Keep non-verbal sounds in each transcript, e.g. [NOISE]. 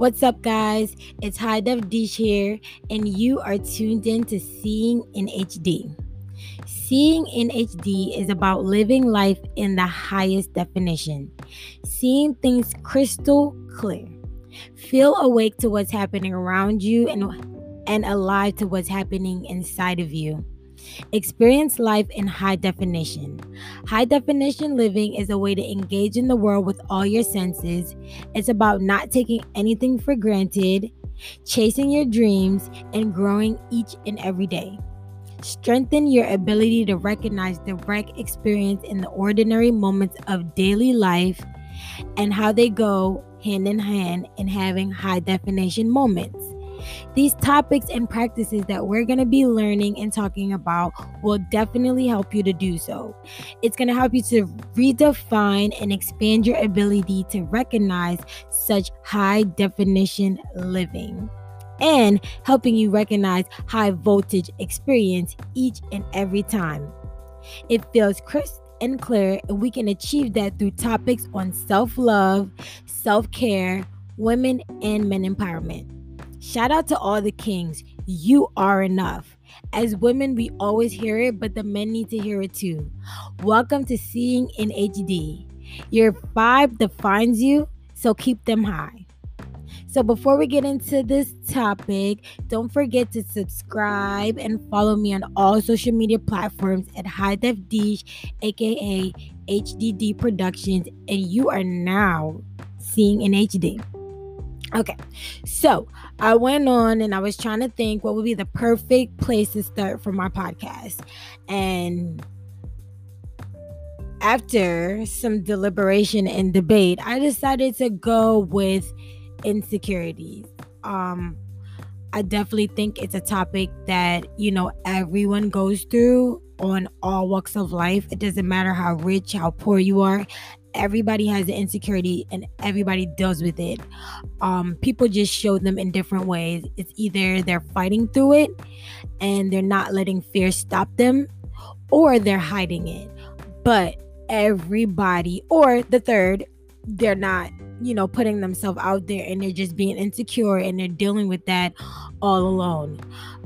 What's up, guys? It's High Def Dish here, and you are tuned in to Seeing in HD. Seeing in HD is about living life in the highest definition, seeing things crystal clear. Feel awake to what's happening around you and, and alive to what's happening inside of you. Experience life in high definition. High definition living is a way to engage in the world with all your senses. It's about not taking anything for granted, chasing your dreams, and growing each and every day. Strengthen your ability to recognize direct experience in the ordinary moments of daily life and how they go hand in hand in having high definition moments. These topics and practices that we're going to be learning and talking about will definitely help you to do so. It's going to help you to redefine and expand your ability to recognize such high definition living and helping you recognize high voltage experience each and every time. It feels crisp and clear, and we can achieve that through topics on self love, self care, women, and men empowerment. Shout out to all the kings. You are enough. As women, we always hear it, but the men need to hear it too. Welcome to Seeing in HD. Your vibe defines you, so keep them high. So, before we get into this topic, don't forget to subscribe and follow me on all social media platforms at High Def Dish, aka HDD Productions, and you are now seeing in HD. Okay, so I went on and I was trying to think what would be the perfect place to start for my podcast. And after some deliberation and debate, I decided to go with insecurities. Um, I definitely think it's a topic that, you know, everyone goes through on all walks of life. It doesn't matter how rich, how poor you are everybody has an insecurity and everybody deals with it. Um people just show them in different ways. It's either they're fighting through it and they're not letting fear stop them or they're hiding it. But everybody or the third they're not you know putting themselves out there and they're just being insecure and they're dealing with that all alone.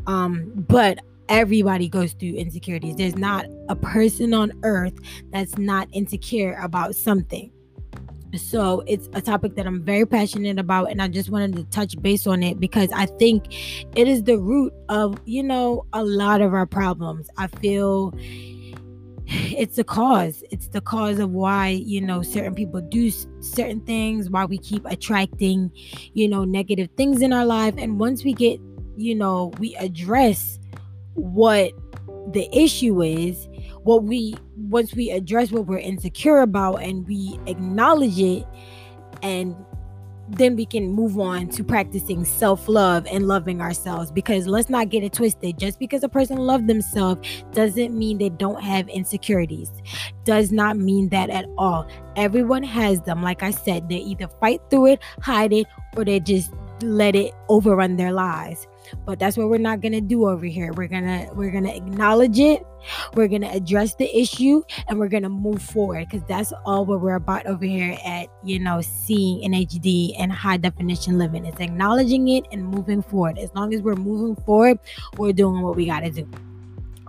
Um but everybody goes through insecurities. There's not a person on earth that's not insecure about something. So it's a topic that I'm very passionate about, and I just wanted to touch base on it because I think it is the root of, you know, a lot of our problems. I feel it's the cause. It's the cause of why, you know, certain people do certain things, why we keep attracting, you know, negative things in our life. And once we get, you know, we address what the issue is what we once we address what we're insecure about and we acknowledge it and then we can move on to practicing self-love and loving ourselves. Because let's not get it twisted. Just because a person loves themselves doesn't mean they don't have insecurities. Does not mean that at all. Everyone has them. Like i said they either fight through it hide it or they just let it overrun their lives but that's what we're not gonna do over here. We're gonna we're gonna acknowledge it. We're gonna address the issue and we're gonna move forward because that's all what we're about over here at you know seeing in hd and high definition living. It's acknowledging it and moving forward. As long as we're moving forward we're doing what we gotta do.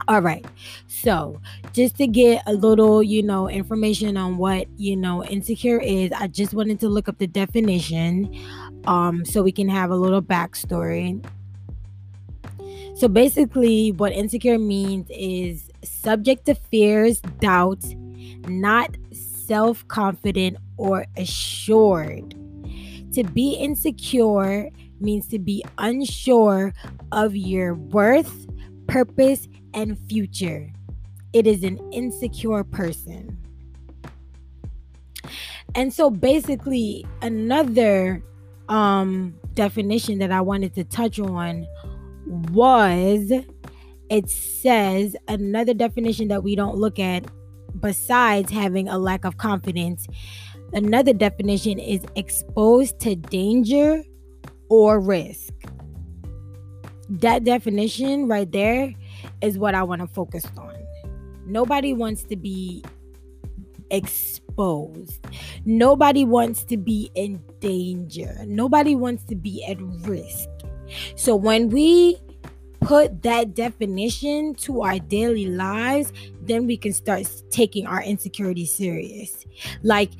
All right. So, just to get a little, you know, information on what, you know, insecure is, I just wanted to look up the definition um so we can have a little backstory. So basically, what insecure means is subject to fears, doubts, not self confident or assured. To be insecure means to be unsure of your worth, purpose, and future. It is an insecure person. And so basically, another um definition that I wanted to touch on was it says another definition that we don't look at besides having a lack of confidence. Another definition is exposed to danger or risk. That definition right there is what i want to focus on. Nobody wants to be exposed. Nobody wants to be in danger, nobody wants to be at risk. So when we put that definition to our daily lives, then we can start taking our insecurity serious. Like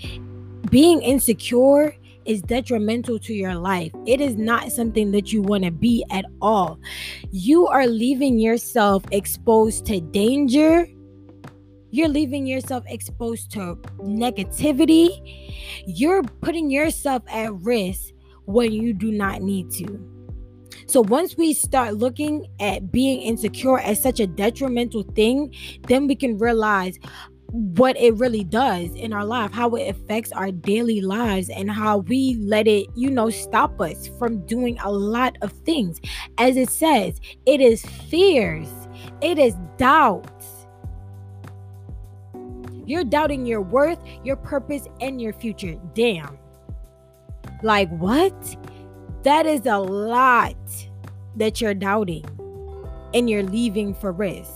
being insecure is detrimental to your life. It is not something that you want to be at all. You are leaving yourself exposed to danger. You're leaving yourself exposed to negativity. You're putting yourself at risk when you do not need to. So once we start looking at being insecure as such a detrimental thing, then we can realize what it really does in our life, how it affects our daily lives, and how we let it, you know, stop us from doing a lot of things. As it says, it is fears, it is doubts. You're doubting your worth, your purpose, and your future. Damn. Like, what? That is a lot that you're doubting and you're leaving for risk.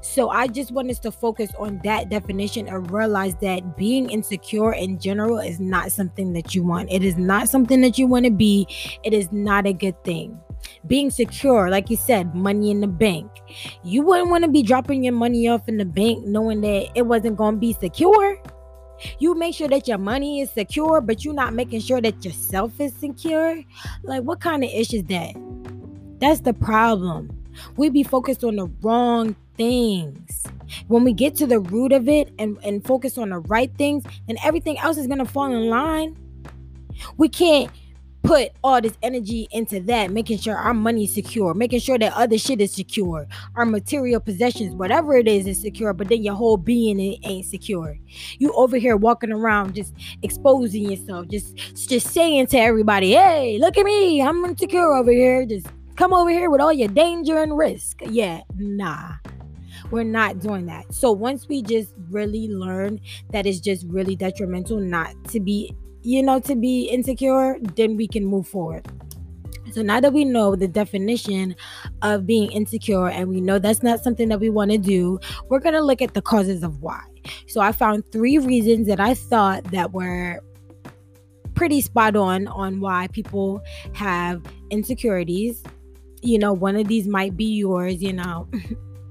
So I just want us to focus on that definition and realize that being insecure in general is not something that you want. It is not something that you want to be. It is not a good thing. Being secure, like you said, money in the bank. You wouldn't want to be dropping your money off in the bank knowing that it wasn't going to be secure. You make sure that your money is secure, but you're not making sure that yourself is secure. Like, what kind of issue is that? That's the problem. We be focused on the wrong things. When we get to the root of it and, and focus on the right things, then everything else is gonna fall in line. We can't put all this energy into that, making sure our money is secure, making sure that other shit is secure, our material possessions, whatever it is, is secure, but then your whole being ain't secure. You over here walking around just exposing yourself, just just saying to everybody, hey, look at me, I'm insecure over here, just come over here with all your danger and risk. Yeah, nah. We're not doing that. So once we just really learn that it's just really detrimental not to be you know, to be insecure, then we can move forward. So now that we know the definition of being insecure and we know that's not something that we want to do, we're going to look at the causes of why. So I found three reasons that I thought that were pretty spot on on why people have insecurities. You know, one of these might be yours, you know.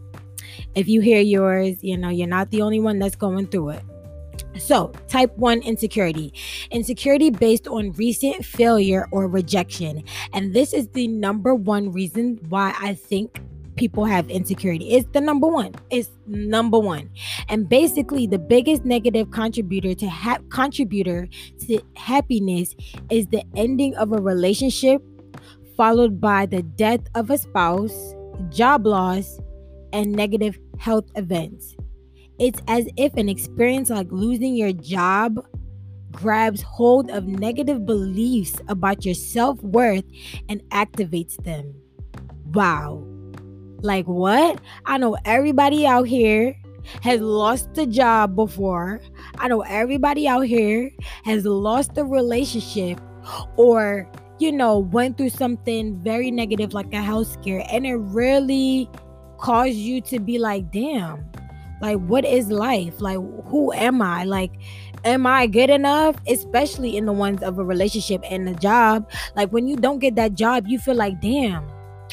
[LAUGHS] if you hear yours, you know, you're not the only one that's going through it. So, type 1 insecurity. Insecurity based on recent failure or rejection. And this is the number one reason why I think people have insecurity. It's the number one. It's number one. And basically the biggest negative contributor to ha- contributor to happiness is the ending of a relationship followed by the death of a spouse, job loss, and negative health events. It's as if an experience like losing your job grabs hold of negative beliefs about your self worth and activates them. Wow. Like, what? I know everybody out here has lost a job before. I know everybody out here has lost a relationship or, you know, went through something very negative like a health scare and it really caused you to be like, damn, like, what is life? Like, who am I? Like, am I good enough? Especially in the ones of a relationship and a job. Like, when you don't get that job, you feel like, damn,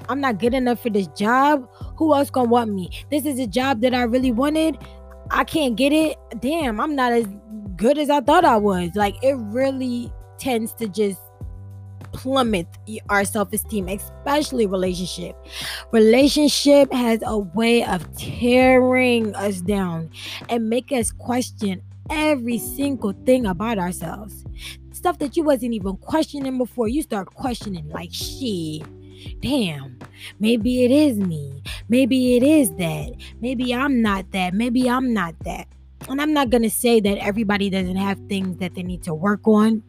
I'm not good enough for this job. Who else gonna want me? This is a job that I really wanted. I can't get it. Damn, I'm not as good as I thought I was. Like, it really tends to just plummet our self-esteem especially relationship. Relationship has a way of tearing us down and make us question every single thing about ourselves. Stuff that you wasn't even questioning before you start questioning like shit damn maybe it is me. Maybe it is that. Maybe i'm not that. Maybe i'm not that. And i'm not gonna say that everybody doesn't have things that they need to work on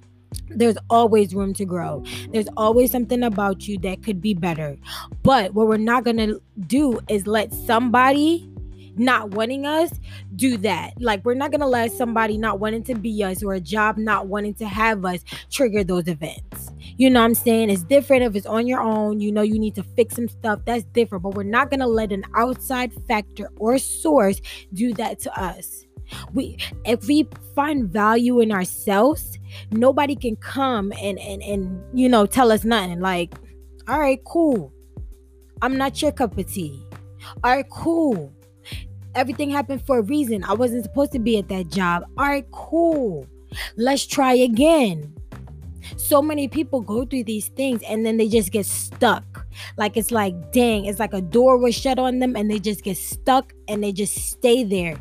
there's always room to grow. There's always something about you that could be better. But what we're not going to do is let somebody not wanting us do that. Like, we're not going to let somebody not wanting to be us or a job not wanting to have us trigger those events. You know what I'm saying? It's different if it's on your own. You know, you need to fix some stuff. That's different. But we're not going to let an outside factor or source do that to us. We if we find value in ourselves, nobody can come and and and you know tell us nothing. Like, all right, cool. I'm not your cup of tea. All right, cool. Everything happened for a reason. I wasn't supposed to be at that job. All right, cool. Let's try again. So many people go through these things and then they just get stuck. Like it's like, dang, it's like a door was shut on them and they just get stuck and they just stay there.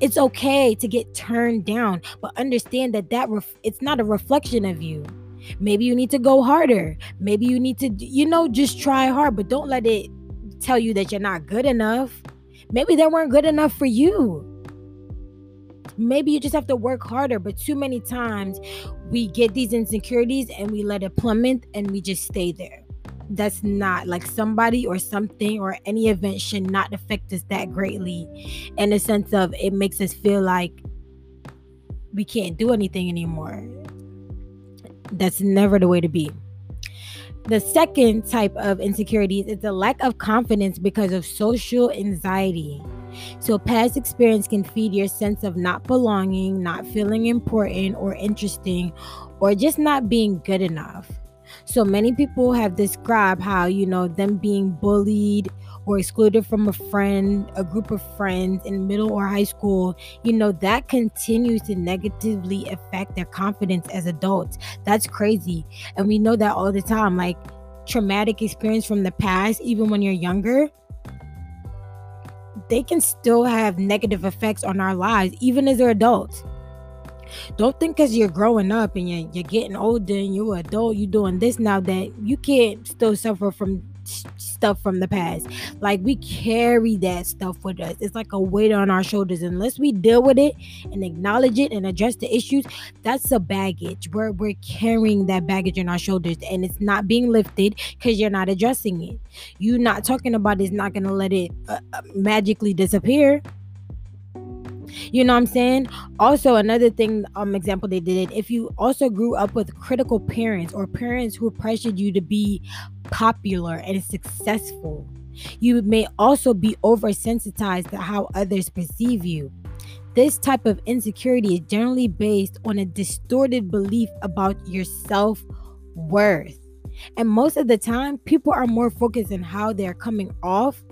It's okay to get turned down, but understand that that ref- it's not a reflection of you. Maybe you need to go harder. Maybe you need to, you know, just try hard, but don't let it tell you that you're not good enough. Maybe they weren't good enough for you. Maybe you just have to work harder, but too many times we get these insecurities and we let it plummet and we just stay there. That's not like somebody or something or any event should not affect us that greatly in the sense of it makes us feel like we can't do anything anymore. That's never the way to be. The second type of insecurities is the lack of confidence because of social anxiety. So, past experience can feed your sense of not belonging, not feeling important or interesting, or just not being good enough. So, many people have described how, you know, them being bullied or excluded from a friend, a group of friends in middle or high school, you know, that continues to negatively affect their confidence as adults. That's crazy. And we know that all the time. Like, traumatic experience from the past, even when you're younger, they can still have negative effects on our lives, even as they're adults. Don't think because you're growing up and you're, you're getting older and you're an adult, you're doing this now that you can't still suffer from stuff from the past. Like we carry that stuff with us. It's like a weight on our shoulders. Unless we deal with it and acknowledge it and address the issues, that's a baggage. We're we're carrying that baggage on our shoulders and it's not being lifted because you're not addressing it. You not talking about it's not gonna let it uh, uh magically disappear. You know what I'm saying? Also, another thing, um, example they did it. If you also grew up with critical parents or parents who pressured you to be popular and successful, you may also be oversensitized to how others perceive you. This type of insecurity is generally based on a distorted belief about your self worth. And most of the time, people are more focused on how they're coming off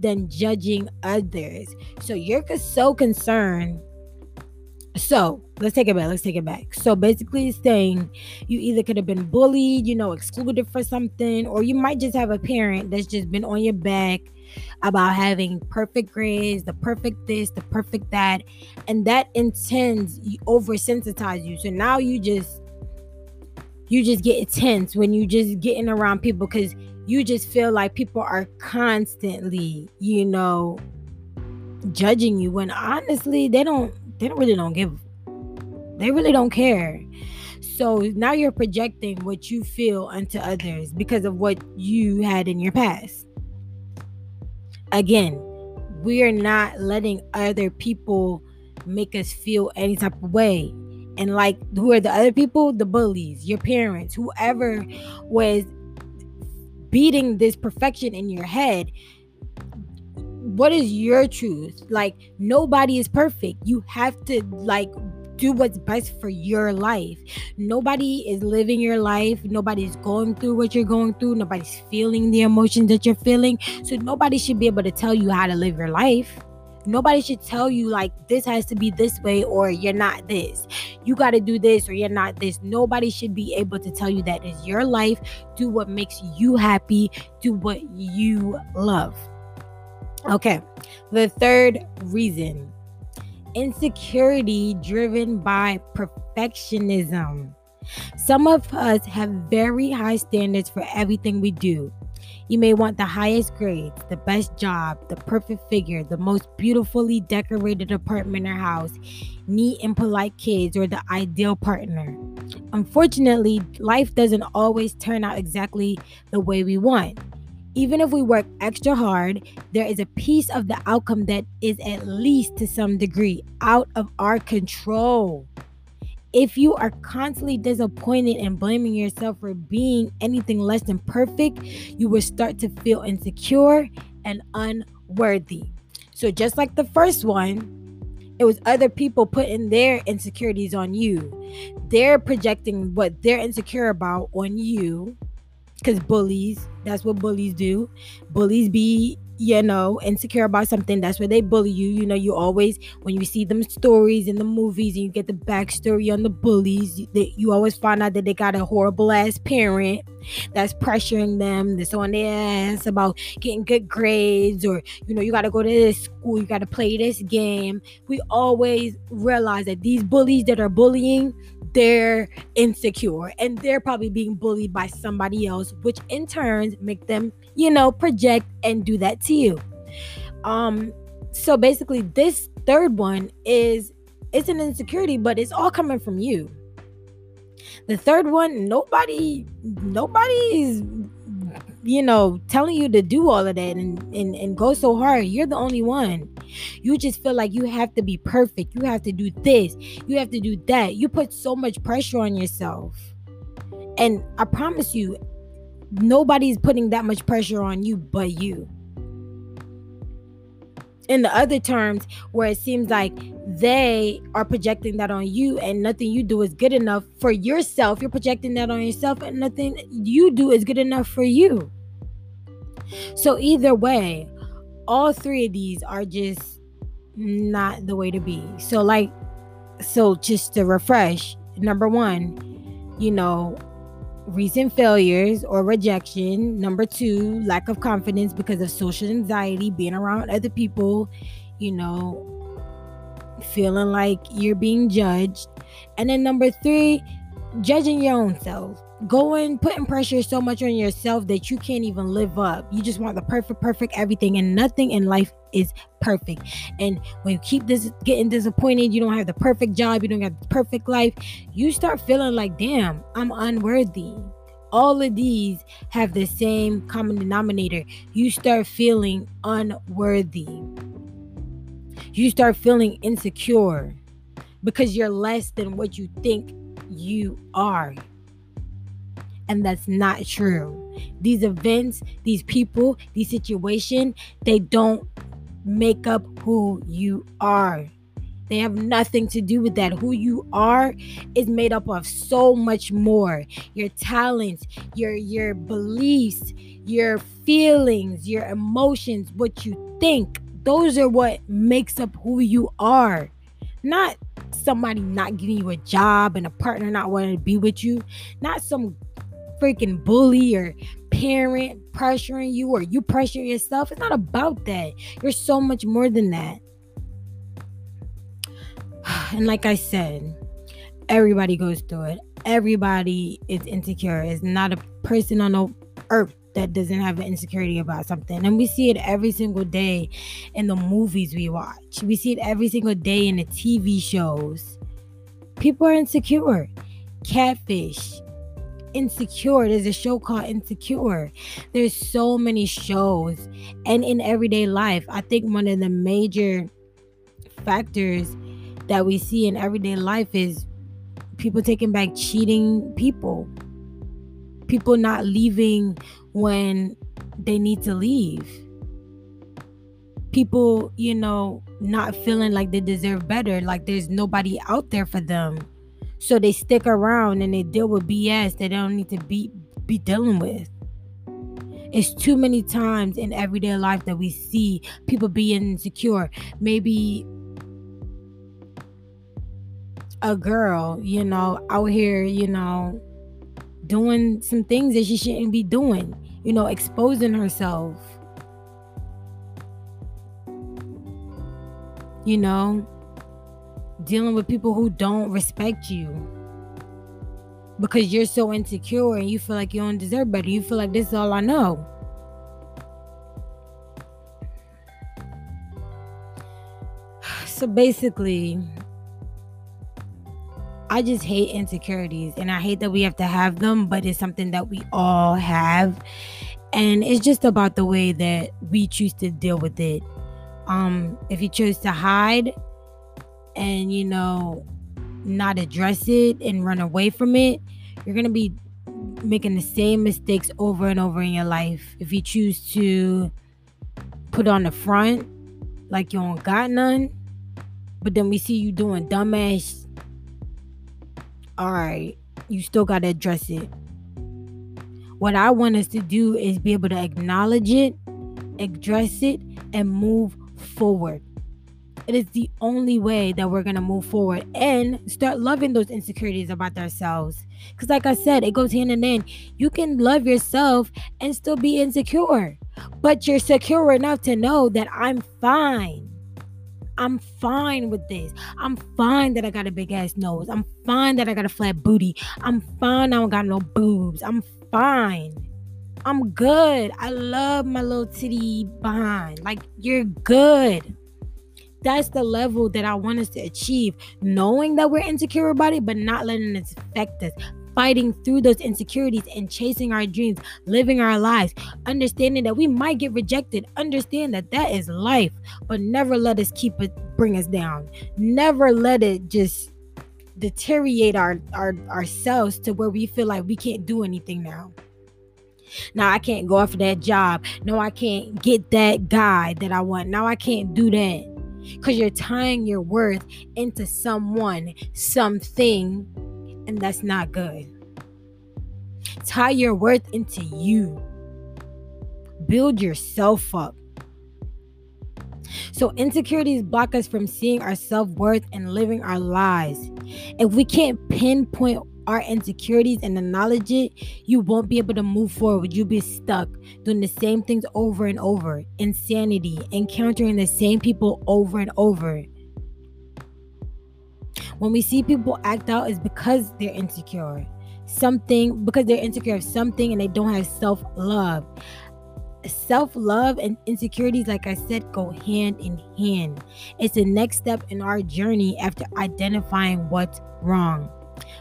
than judging others. So you're so concerned. So let's take it back. Let's take it back. So basically, saying you either could have been bullied, you know, excluded for something, or you might just have a parent that's just been on your back about having perfect grades, the perfect this, the perfect that, and that intends oversensitize you. So now you just you just get tense when you just getting around people because you just feel like people are constantly, you know, judging you when honestly they don't they don't really don't give they really don't care. So now you're projecting what you feel onto others because of what you had in your past. Again, we are not letting other people make us feel any type of way. And like who are the other people? The bullies, your parents, whoever was beating this perfection in your head what is your truth? Like nobody is perfect. You have to like do what's best for your life. Nobody is living your life. Nobody's going through what you're going through. Nobody's feeling the emotions that you're feeling. So nobody should be able to tell you how to live your life Nobody should tell you like this has to be this way or you're not this. You got to do this or you're not this. Nobody should be able to tell you that is your life. Do what makes you happy. Do what you love. Okay. The third reason insecurity driven by perfectionism. Some of us have very high standards for everything we do. You may want the highest grades, the best job, the perfect figure, the most beautifully decorated apartment or house, neat and polite kids, or the ideal partner. Unfortunately, life doesn't always turn out exactly the way we want. Even if we work extra hard, there is a piece of the outcome that is at least to some degree out of our control. If you are constantly disappointed and blaming yourself for being anything less than perfect, you will start to feel insecure and unworthy. So, just like the first one, It was other people putting their insecurities on you. They're projecting what they're insecure about on you. Because bullies, that's what bullies do. Bullies be you know, insecure about something, that's where they bully you. You know, you always, when you see them stories in the movies and you get the backstory on the bullies, you always find out that they got a horrible ass parent that's pressuring them, that's on their ass about getting good grades, or, you know, you got to go to this school, you got to play this game. We always realize that these bullies that are bullying, they're insecure and they're probably being bullied by somebody else, which in turn make them, you know, project and do that to you. Um, so basically, this third one is it's an insecurity, but it's all coming from you. The third one, nobody, nobody's you know, telling you to do all of that and, and, and go so hard. You're the only one. You just feel like you have to be perfect. You have to do this. You have to do that. You put so much pressure on yourself. And I promise you, nobody's putting that much pressure on you but you. In the other terms, where it seems like they are projecting that on you and nothing you do is good enough for yourself, you're projecting that on yourself and nothing you do is good enough for you. So, either way, all three of these are just not the way to be. So, like, so just to refresh, number one, you know, recent failures or rejection. Number two, lack of confidence because of social anxiety, being around other people, you know, feeling like you're being judged. And then number three, judging your own self going putting pressure so much on yourself that you can't even live up. You just want the perfect perfect everything and nothing in life is perfect. And when you keep this getting disappointed you don't have the perfect job you don't have the perfect life you start feeling like damn i'm unworthy. All of these have the same common denominator. You start feeling unworthy. You start feeling insecure because you're less than what you think you are and that's not true. These events, these people, these situations, they don't make up who you are. They have nothing to do with that. Who you are is made up of so much more. Your talents, your your beliefs, your feelings, your emotions, what you think. Those are what makes up who you are. Not somebody not giving you a job and a partner not wanting to be with you. Not some freaking bully or parent pressuring you or you pressure yourself. It's not about that. You're so much more than that. [SIGHS] And like I said, everybody goes through it. Everybody is insecure. It's not a person on the earth that doesn't have an insecurity about something. And we see it every single day in the movies we watch. We see it every single day in the TV shows. People are insecure. Catfish, Insecure. There's a show called Insecure. There's so many shows. And in everyday life, I think one of the major factors that we see in everyday life is people taking back cheating people. People not leaving when they need to leave. People, you know, not feeling like they deserve better, like there's nobody out there for them so they stick around and they deal with BS that they don't need to be be dealing with. It's too many times in everyday life that we see people being insecure. Maybe a girl, you know, out here, you know, doing some things that she shouldn't be doing, you know, exposing herself. You know, dealing with people who don't respect you because you're so insecure and you feel like you don't deserve better. You feel like this is all I know. [SIGHS] So basically, I just hate insecurities and I hate that we have to have them, but it's something that we all have. And it's just about the way that we choose to deal with it. Um, if you choose to hide, and you know not address it and run away from it you're going to be making the same mistakes over and over in your life if you choose to put on the front like you don't got none but then we see you doing dumbass. All right, you still got to address it. What I want us to do is be able to acknowledge it, address it, and move forward. It is the only way that we're going to move forward and start loving those insecurities about ourselves. Because, like I said, it goes hand in hand. You can love yourself and still be insecure, but you're secure enough to know that I'm fine. I'm fine with this. I'm fine that I got a big ass nose. I'm fine that I got a flat booty. I'm fine I don't got no boobs. I'm fine. I'm good. I love my little titty behind. Like, you're good. That's the level that I want us to achieve. Knowing that we're insecure about it, but not letting it affect us. Fighting through those insecurities and chasing our dreams, living our lives, understanding that we might get rejected. Understand that that is life, but never let us keep it bring us down. Never let it just deteriorate our, our ourselves to where we feel like we can't do anything now. Now I can't go after that job. No, I can't get that guy that I want. Now I can't do that. Because you're tying your worth into someone, something, and that's not good. Tie your worth into you. Build yourself up. So, insecurities block us from seeing our self worth and living our lives. If we can't pinpoint our insecurities and acknowledge it, you won't be able to move forward. You'll be stuck doing the same things over and over. Insanity, encountering the same people over and over. When we see people act out, is because they're insecure. Something because they're insecure of something and they don't have self love self love and insecurities, like I said, go hand in hand. It's the next step in our journey after identifying what's wrong.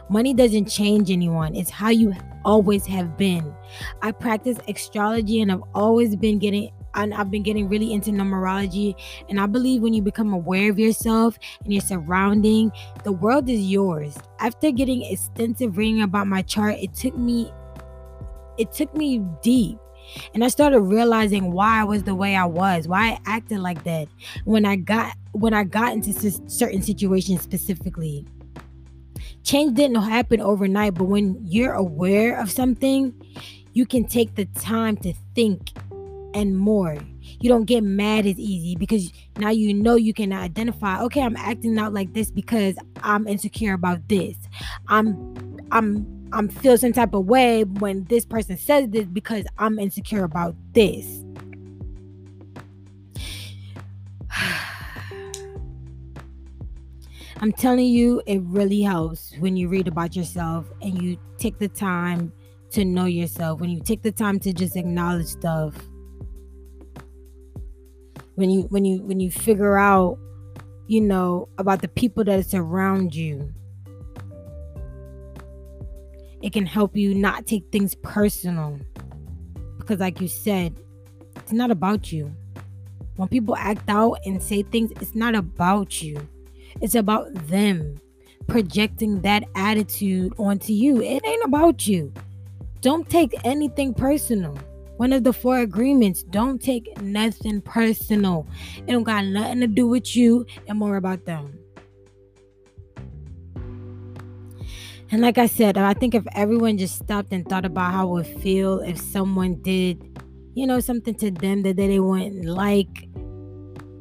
Money doesn't change anyone, it's how you always have been. I practice astrology and I've always been getting and I've been getting really into numerology. And I believe when you become aware of yourself and your surrounding, the world is yours. After getting extensive reading about my chart, it took me it took me deep and I started realizing why I was the way I was, why I acted like that when I got when I got into certain situations specifically. Change didn't happen overnight, but when you're aware of something, you can take the time to think and more. You don't get mad as easy because now you know you can identify, okay, I'm acting out like this because I'm insecure about this. I'm I'm I'm feel some type of way when this person says this because I'm insecure about this. I'm telling you, it really helps when you read about yourself and you take the time to know yourself, when you take the time to just acknowledge stuff. When you when you when you figure out, you know, about the people that surround you it can help you not take things personal. Because, like you said, it's not about you. When people act out and say things, it's not about you, it's about them projecting that attitude onto you. It ain't about you. Don't take anything personal. One of the four agreements don't take nothing personal. It don't got nothing to do with you and more about them. And like I said, I think if everyone just stopped and thought about how it would feel if someone did, you know, something to them that they wouldn't like,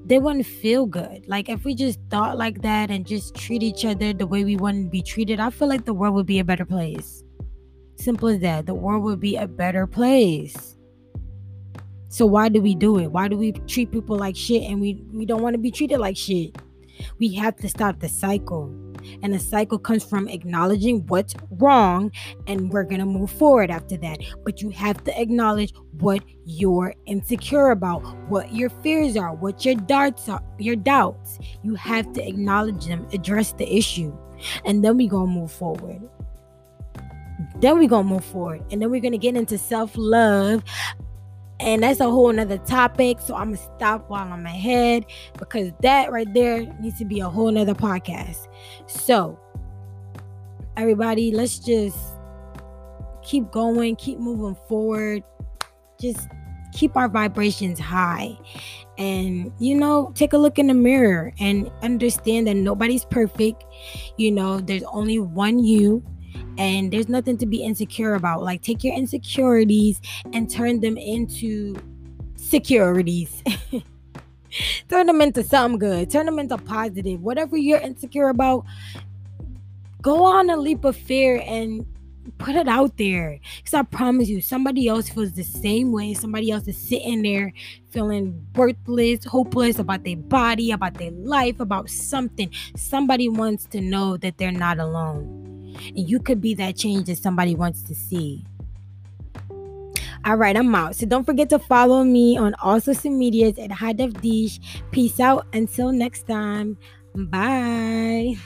they wouldn't feel good. Like if we just thought like that and just treat each other the way we want to be treated, I feel like the world would be a better place. Simple as that. The world would be a better place. So why do we do it? Why do we treat people like shit and we we don't want to be treated like shit? We have to stop the cycle. And the cycle comes from acknowledging what's wrong, and we're gonna move forward after that. But you have to acknowledge what you're insecure about, what your fears are, what your darts are, your doubts. You have to acknowledge them, address the issue, and then we gonna move forward then we're gonna move forward and then we're gonna get into self-love and that's a whole nother topic. So I'm gonna stop while I'm ahead because that right there needs to be a whole nother podcast. So everybody, let's just keep going, keep moving forward, just keep our vibrations high. and you know take a look in the mirror and understand that nobody's perfect you know there's only one you and there's nothing to be insecure about. Like take your insecurities and turn them into securities. [LAUGHS] Turn them into something good. Turn them into positive. Whatever you're insecure about go on a leap of fear and put it out there because i promise you somebody else feels the same way somebody else is sitting there feeling worthless hopeless about their body about their life about something somebody wants to know that they're not alone and you could be that change that somebody wants to see all right, I'm out. So don't forget to follow me on all social medias at High Def Dish. Peace out. Until next time. Bye.